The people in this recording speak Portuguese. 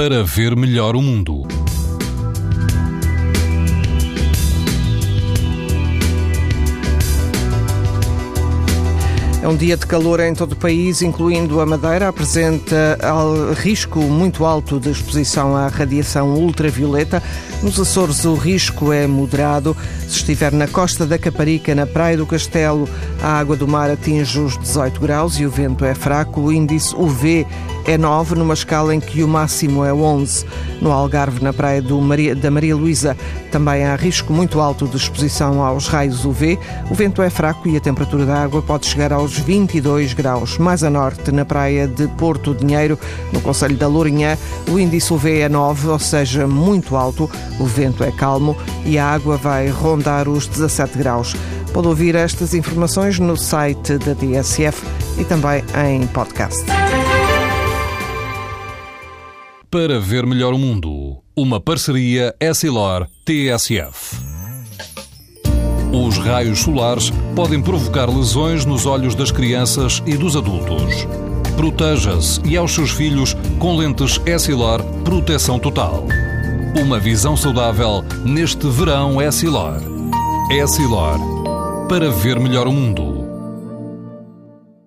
para ver melhor o mundo. É um dia de calor em todo o país, incluindo a Madeira, apresenta risco muito alto de exposição à radiação ultravioleta. Nos Açores o risco é moderado. Se estiver na costa da Caparica, na Praia do Castelo, a água do mar atinge os 18 graus e o vento é fraco. O índice UV é 9, numa escala em que o máximo é 11. No Algarve, na praia Maria, da Maria Luísa, também há risco muito alto de exposição aos raios UV. O vento é fraco e a temperatura da água pode chegar aos 22 graus. Mais a norte, na praia de Porto Dinheiro, no Conselho da Lourinhã, o índice UV é 9, ou seja, muito alto. O vento é calmo e a água vai rondar os 17 graus. Pode ouvir estas informações no site da DSF e também em podcast para ver melhor o mundo. Uma parceria Essilor-TSF. Os raios solares podem provocar lesões nos olhos das crianças e dos adultos. Proteja-se e aos seus filhos com lentes Essilor Proteção Total. Uma visão saudável neste verão Essilor. Essilor. Para ver melhor o mundo.